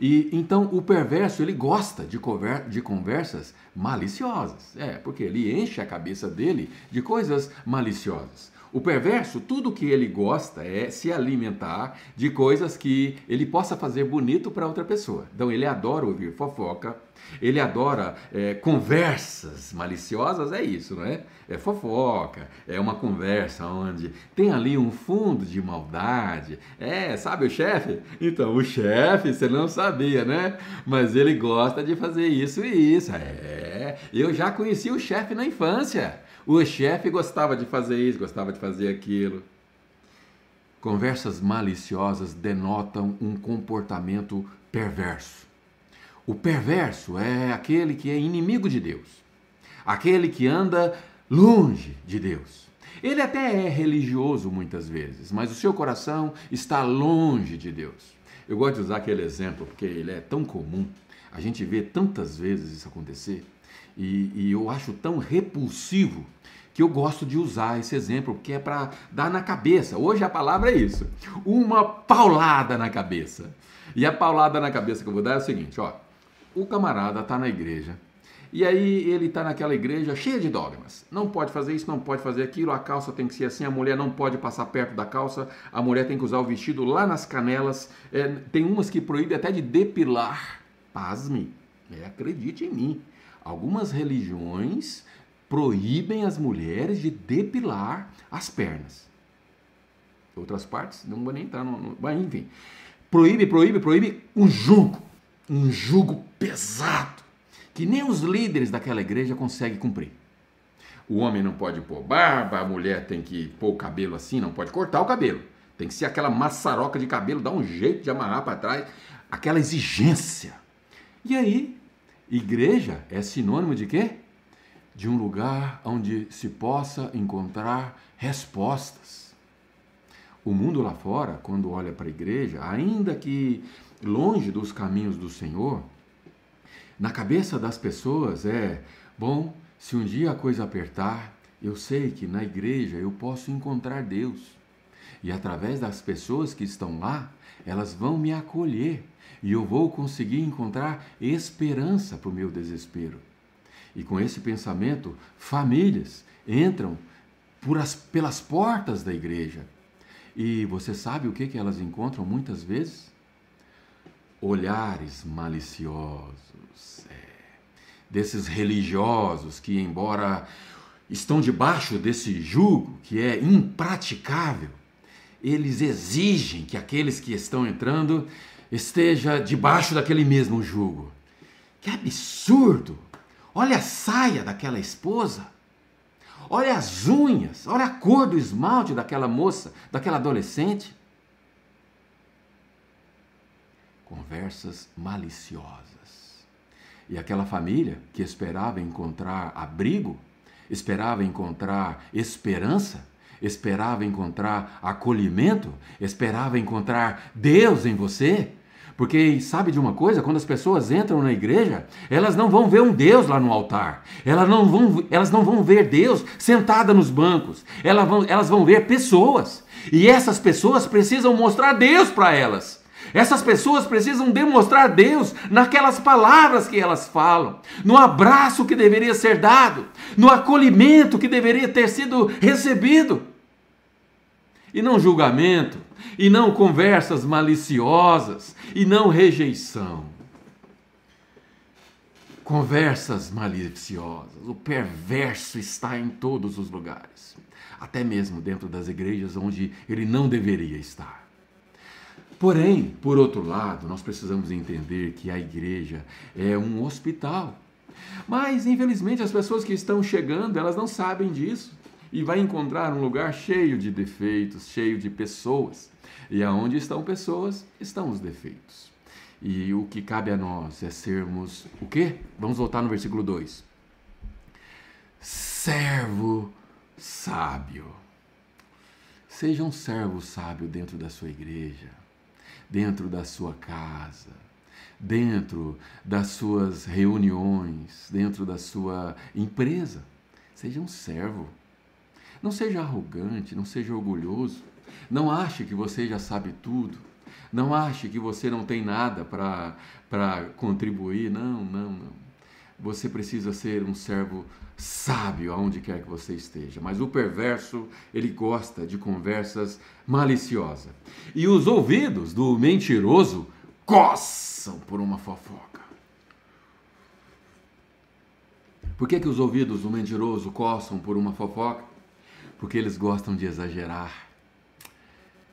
Speaker 1: E então o perverso ele gosta de, conver de conversas maliciosas, é porque ele enche a cabeça dele de coisas maliciosas. O perverso, tudo que ele gosta é se alimentar de coisas que ele possa fazer bonito para outra pessoa. Então ele adora ouvir fofoca, ele adora é, conversas maliciosas, é isso, não é? É fofoca, é uma conversa onde tem ali um fundo de maldade. É, sabe o chefe? Então, o chefe, você não sabia, né? Mas ele gosta de fazer isso e isso. É, eu já conheci o chefe na infância. O chefe gostava de fazer isso, gostava de fazer aquilo. Conversas maliciosas denotam um comportamento perverso. O perverso é aquele que é inimigo de Deus, aquele que anda longe de Deus. Ele até é religioso muitas vezes, mas o seu coração está longe de Deus. Eu gosto de usar aquele exemplo porque ele é tão comum, a gente vê tantas vezes isso acontecer. E, e eu acho tão repulsivo que eu gosto de usar esse exemplo, porque é para dar na cabeça. Hoje a palavra é isso: uma paulada na cabeça. E a paulada na cabeça que eu vou dar é o seguinte: ó, o camarada está na igreja. E aí ele está naquela igreja cheia de dogmas. Não pode fazer isso, não pode fazer aquilo, a calça tem que ser assim, a mulher não pode passar perto da calça, a mulher tem que usar o vestido lá nas canelas. É, tem umas que proíbem até de depilar. Pasme, é, acredite em mim. Algumas religiões proíbem as mulheres de depilar as pernas. Outras partes, não vou nem entrar no. no mas enfim. Proíbe, proíbe, proíbe um jugo. Um jugo pesado. Que nem os líderes daquela igreja conseguem cumprir. O homem não pode pôr barba, a mulher tem que pôr o cabelo assim, não pode cortar o cabelo. Tem que ser aquela maçaroca de cabelo, dar um jeito de amarrar para trás. Aquela exigência. E aí, Igreja é sinônimo de quê? de um lugar onde se possa encontrar respostas. O mundo lá fora, quando olha para a igreja, ainda que longe dos caminhos do Senhor, na cabeça das pessoas é: bom, se um dia a coisa apertar, eu sei que na igreja eu posso encontrar Deus. E através das pessoas que estão lá, elas vão me acolher e eu vou conseguir encontrar esperança para o meu desespero. E com esse pensamento, famílias entram as, pelas portas da igreja. E você sabe o que, que elas encontram muitas vezes? Olhares maliciosos, é, desses religiosos que, embora estão debaixo desse jugo que é impraticável, eles exigem que aqueles que estão entrando esteja debaixo daquele mesmo jugo. Que absurdo! Olha a saia daquela esposa. Olha as unhas, olha a cor do esmalte daquela moça, daquela adolescente. Conversas maliciosas. E aquela família que esperava encontrar abrigo, esperava encontrar esperança, esperava encontrar acolhimento, esperava encontrar Deus em você, porque sabe de uma coisa? Quando as pessoas entram na igreja, elas não vão ver um Deus lá no altar. Elas não vão, elas não vão ver Deus sentada nos bancos. Elas vão, elas vão ver pessoas. E essas pessoas precisam mostrar Deus para elas. Essas pessoas precisam demonstrar Deus naquelas palavras que elas falam, no abraço que deveria ser dado, no acolhimento que deveria ter sido recebido. E não julgamento, e não conversas maliciosas, e não rejeição. Conversas maliciosas, o perverso está em todos os lugares, até mesmo dentro das igrejas onde ele não deveria estar. Porém, por outro lado, nós precisamos entender que a igreja é um hospital. Mas, infelizmente, as pessoas que estão chegando, elas não sabem disso e vai encontrar um lugar cheio de defeitos, cheio de pessoas. E aonde estão pessoas, estão os defeitos. E o que cabe a nós é sermos o quê? Vamos voltar no versículo 2. Servo sábio. Seja um servo sábio dentro da sua igreja, dentro da sua casa, dentro das suas reuniões, dentro da sua empresa. Seja um servo não seja arrogante, não seja orgulhoso. Não ache que você já sabe tudo. Não ache que você não tem nada para contribuir. Não, não, não. Você precisa ser um servo sábio aonde quer que você esteja. Mas o perverso, ele gosta de conversas maliciosas. E os ouvidos do mentiroso coçam por uma fofoca. Por que, que os ouvidos do mentiroso coçam por uma fofoca? Porque eles gostam de exagerar.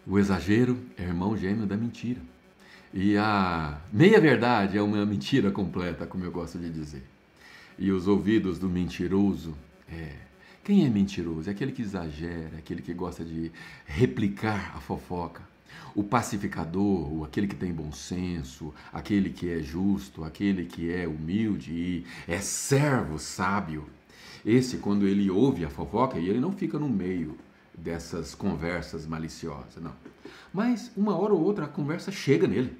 Speaker 1: O exagero é irmão gêmeo da mentira. E a meia-verdade é uma mentira completa, como eu gosto de dizer. E os ouvidos do mentiroso é. Quem é mentiroso? É aquele que exagera, é aquele que gosta de replicar a fofoca. O pacificador, aquele que tem bom senso, aquele que é justo, aquele que é humilde e é servo sábio. Esse, quando ele ouve a fofoca, e ele não fica no meio dessas conversas maliciosas, não. Mas uma hora ou outra a conversa chega nele.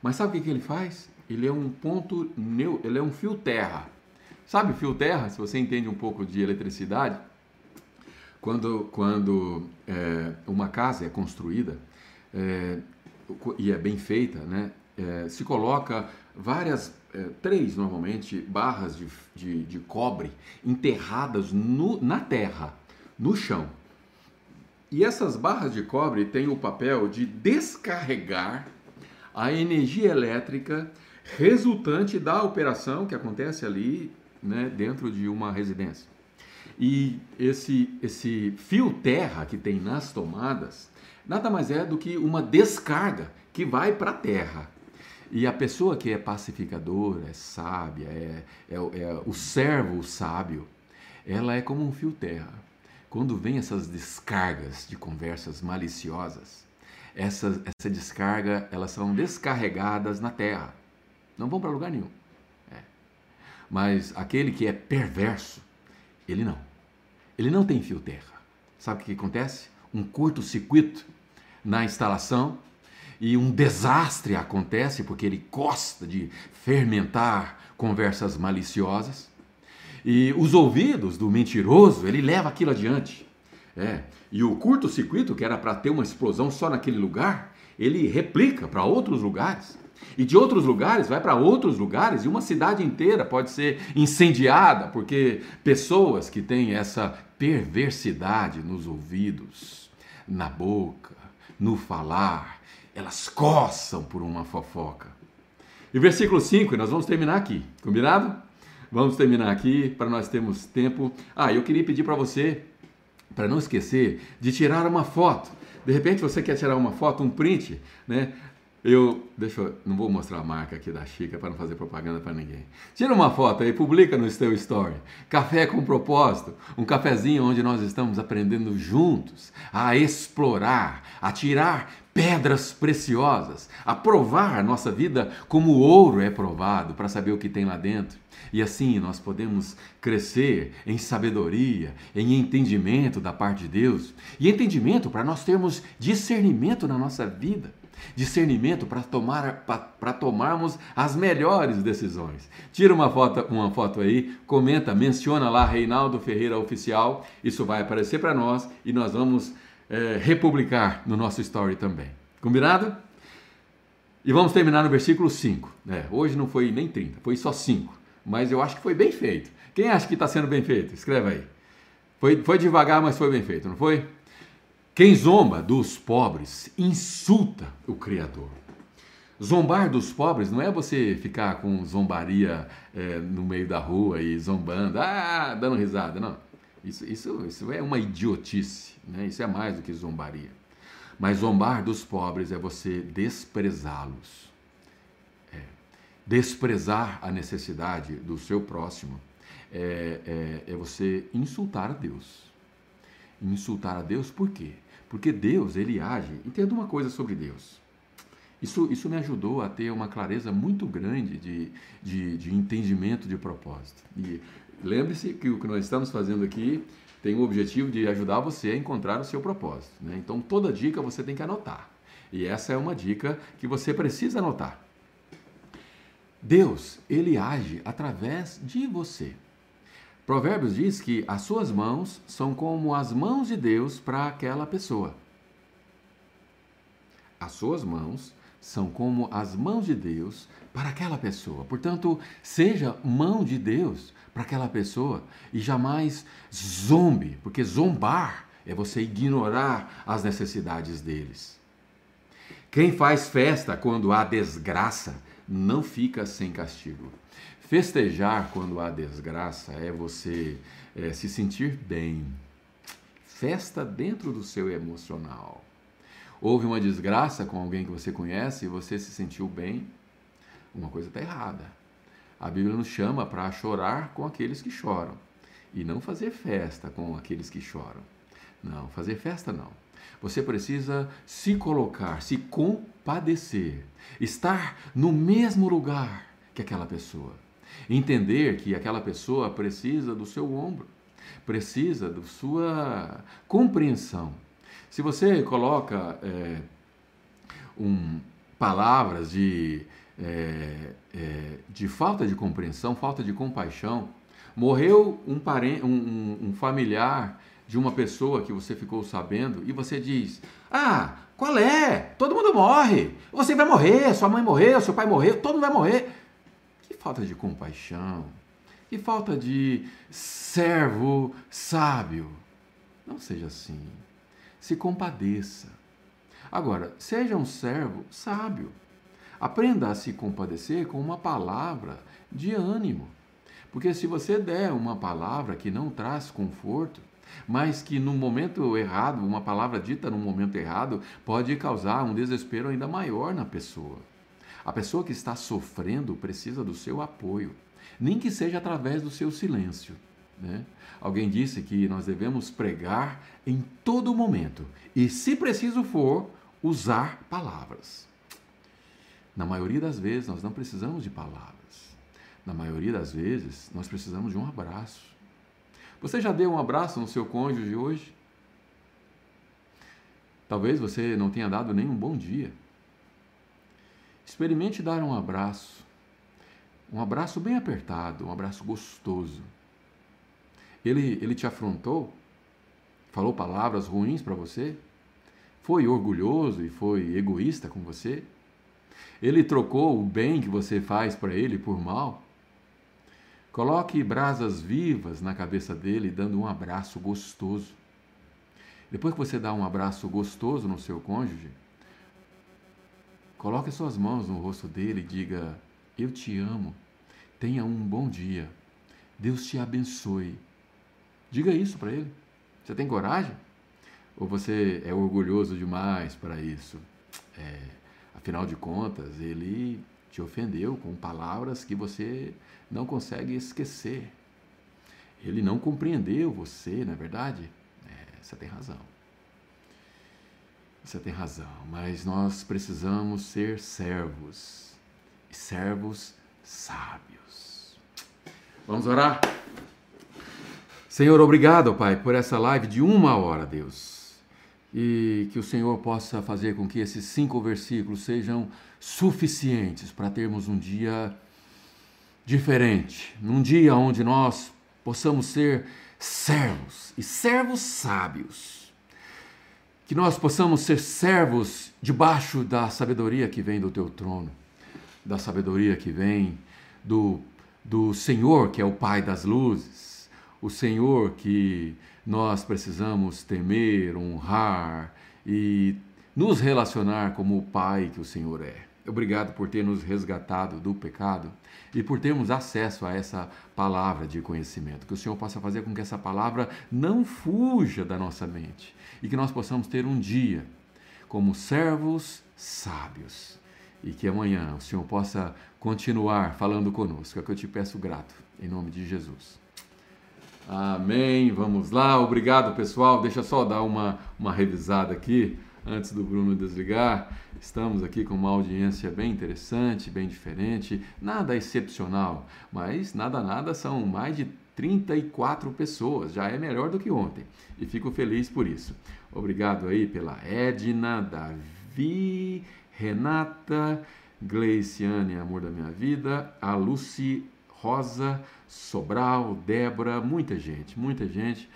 Speaker 1: Mas sabe o que, que ele faz? Ele é um ponto, ele é um fio terra. Sabe fio terra? Se você entende um pouco de eletricidade, quando, quando é, uma casa é construída é, e é bem feita, né, é, se coloca várias é, três normalmente barras de, de, de cobre enterradas no, na terra, no chão. E essas barras de cobre têm o papel de descarregar a energia elétrica resultante da operação que acontece ali né, dentro de uma residência. E esse, esse fio terra que tem nas tomadas nada mais é do que uma descarga que vai para a terra. E a pessoa que é pacificadora, é sábia, é, é, é o servo sábio, ela é como um fio terra. Quando vem essas descargas de conversas maliciosas, essa, essa descarga, elas são descarregadas na terra. Não vão para lugar nenhum. É. Mas aquele que é perverso, Ele não. Ele não tem fio terra. Sabe o que acontece? Um curto-circuito na instalação e um desastre acontece porque ele gosta de fermentar conversas maliciosas. E os ouvidos do mentiroso, ele leva aquilo adiante. É. E o curto-circuito, que era para ter uma explosão só naquele lugar, ele replica para outros lugares. E de outros lugares vai para outros lugares e uma cidade inteira pode ser incendiada porque pessoas que têm essa perversidade nos ouvidos, na boca, no falar, elas coçam por uma fofoca. E versículo 5, nós vamos terminar aqui, combinado? Vamos terminar aqui para nós termos tempo. Ah, eu queria pedir para você, para não esquecer, de tirar uma foto. De repente você quer tirar uma foto, um print, né? Eu, deixa eu, não vou mostrar a marca aqui da Chica para não fazer propaganda para ninguém. Tira uma foto aí, publica no seu story. Café com propósito, um cafezinho onde nós estamos aprendendo juntos a explorar, a tirar pedras preciosas, a provar a nossa vida como o ouro é provado, para saber o que tem lá dentro. E assim nós podemos crescer em sabedoria, em entendimento da parte de Deus, e entendimento para nós termos discernimento na nossa vida discernimento para tomar para tomarmos as melhores decisões. Tira uma foto, uma foto aí, comenta, menciona lá Reinaldo Ferreira Oficial, isso vai aparecer para nós e nós vamos é, republicar no nosso story também. Combinado? E vamos terminar no versículo 5. É, hoje não foi nem 30, foi só 5. Mas eu acho que foi bem feito. Quem acha que está sendo bem feito? Escreva aí. Foi, foi devagar, mas foi bem feito, não foi? Quem zomba dos pobres insulta o Criador. Zombar dos pobres não é você ficar com zombaria é, no meio da rua e zombando, ah, dando risada, não. Isso, isso, isso é uma idiotice, né? isso é mais do que zombaria. Mas zombar dos pobres é você desprezá-los. É. Desprezar a necessidade do seu próximo é, é, é você insultar a Deus. Insultar a Deus por quê? Porque Deus, ele age. Entenda uma coisa sobre Deus. Isso, isso me ajudou a ter uma clareza muito grande de, de, de entendimento de propósito. E lembre-se que o que nós estamos fazendo aqui tem o objetivo de ajudar você a encontrar o seu propósito. Né? Então, toda dica você tem que anotar. E essa é uma dica que você precisa anotar. Deus, ele age através de você. Provérbios diz que as suas mãos são como as mãos de Deus para aquela pessoa. As suas mãos são como as mãos de Deus para aquela pessoa. Portanto, seja mão de Deus para aquela pessoa e jamais zombe, porque zombar é você ignorar as necessidades deles. Quem faz festa quando há desgraça não fica sem castigo. Festejar quando há desgraça é você é, se sentir bem. Festa dentro do seu emocional. Houve uma desgraça com alguém que você conhece e você se sentiu bem, uma coisa está errada. A Bíblia nos chama para chorar com aqueles que choram e não fazer festa com aqueles que choram. Não, fazer festa não. Você precisa se colocar, se compadecer, estar no mesmo lugar que aquela pessoa. Entender que aquela pessoa precisa do seu ombro, precisa da sua compreensão. Se você coloca é, um, palavras de, é, é, de falta de compreensão, falta de compaixão, morreu um, parente, um, um familiar de uma pessoa que você ficou sabendo e você diz: Ah, qual é? Todo mundo morre. Você vai morrer, sua mãe morreu, seu pai morreu, todo mundo vai morrer falta de compaixão, que falta de servo sábio. Não seja assim. Se compadeça. Agora, seja um servo sábio. Aprenda a se compadecer com uma palavra de ânimo. Porque se você der uma palavra que não traz conforto, mas que no momento errado, uma palavra dita no momento errado, pode causar um desespero ainda maior na pessoa. A pessoa que está sofrendo precisa do seu apoio, nem que seja através do seu silêncio. Né? Alguém disse que nós devemos pregar em todo momento e, se preciso for, usar palavras. Na maioria das vezes, nós não precisamos de palavras. Na maioria das vezes, nós precisamos de um abraço. Você já deu um abraço no seu cônjuge hoje? Talvez você não tenha dado nem um bom dia. Experimente dar um abraço. Um abraço bem apertado, um abraço gostoso. Ele, ele te afrontou? Falou palavras ruins para você? Foi orgulhoso e foi egoísta com você? Ele trocou o bem que você faz para ele por mal? Coloque brasas vivas na cabeça dele, dando um abraço gostoso. Depois que você dá um abraço gostoso no seu cônjuge, coloque suas mãos no rosto dele e diga: Eu te amo. Tenha um bom dia. Deus te abençoe. Diga isso para ele. Você tem coragem? Ou você é orgulhoso demais para isso? É, afinal de contas, ele te ofendeu com palavras que você não consegue esquecer. Ele não compreendeu você, não é verdade? É, você tem razão. Você tem razão, mas nós precisamos ser servos, e servos sábios. Vamos orar? Senhor, obrigado, Pai, por essa live de uma hora, Deus. E que o Senhor possa fazer com que esses cinco versículos sejam suficientes para termos um dia diferente, num dia onde nós possamos ser servos e servos sábios. Que nós possamos ser servos debaixo da sabedoria que vem do teu trono, da sabedoria que vem do, do Senhor, que é o Pai das luzes o Senhor que nós precisamos temer, honrar e nos relacionar como o Pai que o Senhor é. Obrigado por ter nos resgatado do pecado e por termos acesso a essa palavra de conhecimento. Que o Senhor possa fazer com que essa palavra não fuja da nossa mente e que nós possamos ter um dia como servos sábios e que amanhã o Senhor possa continuar falando conosco. É o que eu te peço grato, em nome de Jesus. Amém. Vamos lá. Obrigado, pessoal. Deixa só dar uma, uma revisada aqui antes do Bruno desligar. Estamos aqui com uma audiência bem interessante, bem diferente, nada excepcional, mas nada nada são mais de 34 pessoas, já é melhor do que ontem. E fico feliz por isso. Obrigado aí pela Edna, Davi, Renata, Gleiciane, amor da minha vida, a Lucy Rosa, Sobral, Débora, muita gente, muita gente.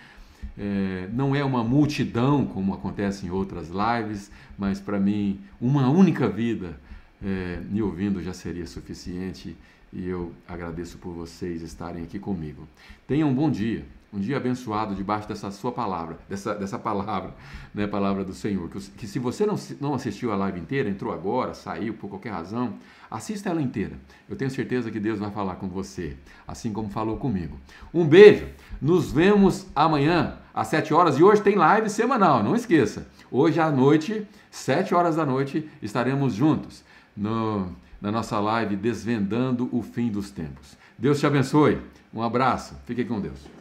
Speaker 1: É, não é uma multidão como acontece em outras lives, mas para mim, uma única vida é, me ouvindo já seria suficiente e eu agradeço por vocês estarem aqui comigo. Tenham um bom dia um dia abençoado debaixo dessa sua palavra, dessa, dessa palavra, né, palavra do Senhor. Que, que se você não, não assistiu a live inteira, entrou agora, saiu por qualquer razão, assista ela inteira. Eu tenho certeza que Deus vai falar com você, assim como falou comigo. Um beijo, nos vemos amanhã às 7 horas e hoje tem live semanal, não esqueça. Hoje à noite, 7 horas da noite, estaremos juntos no, na nossa live Desvendando o Fim dos Tempos. Deus te abençoe. Um abraço. Fique com Deus.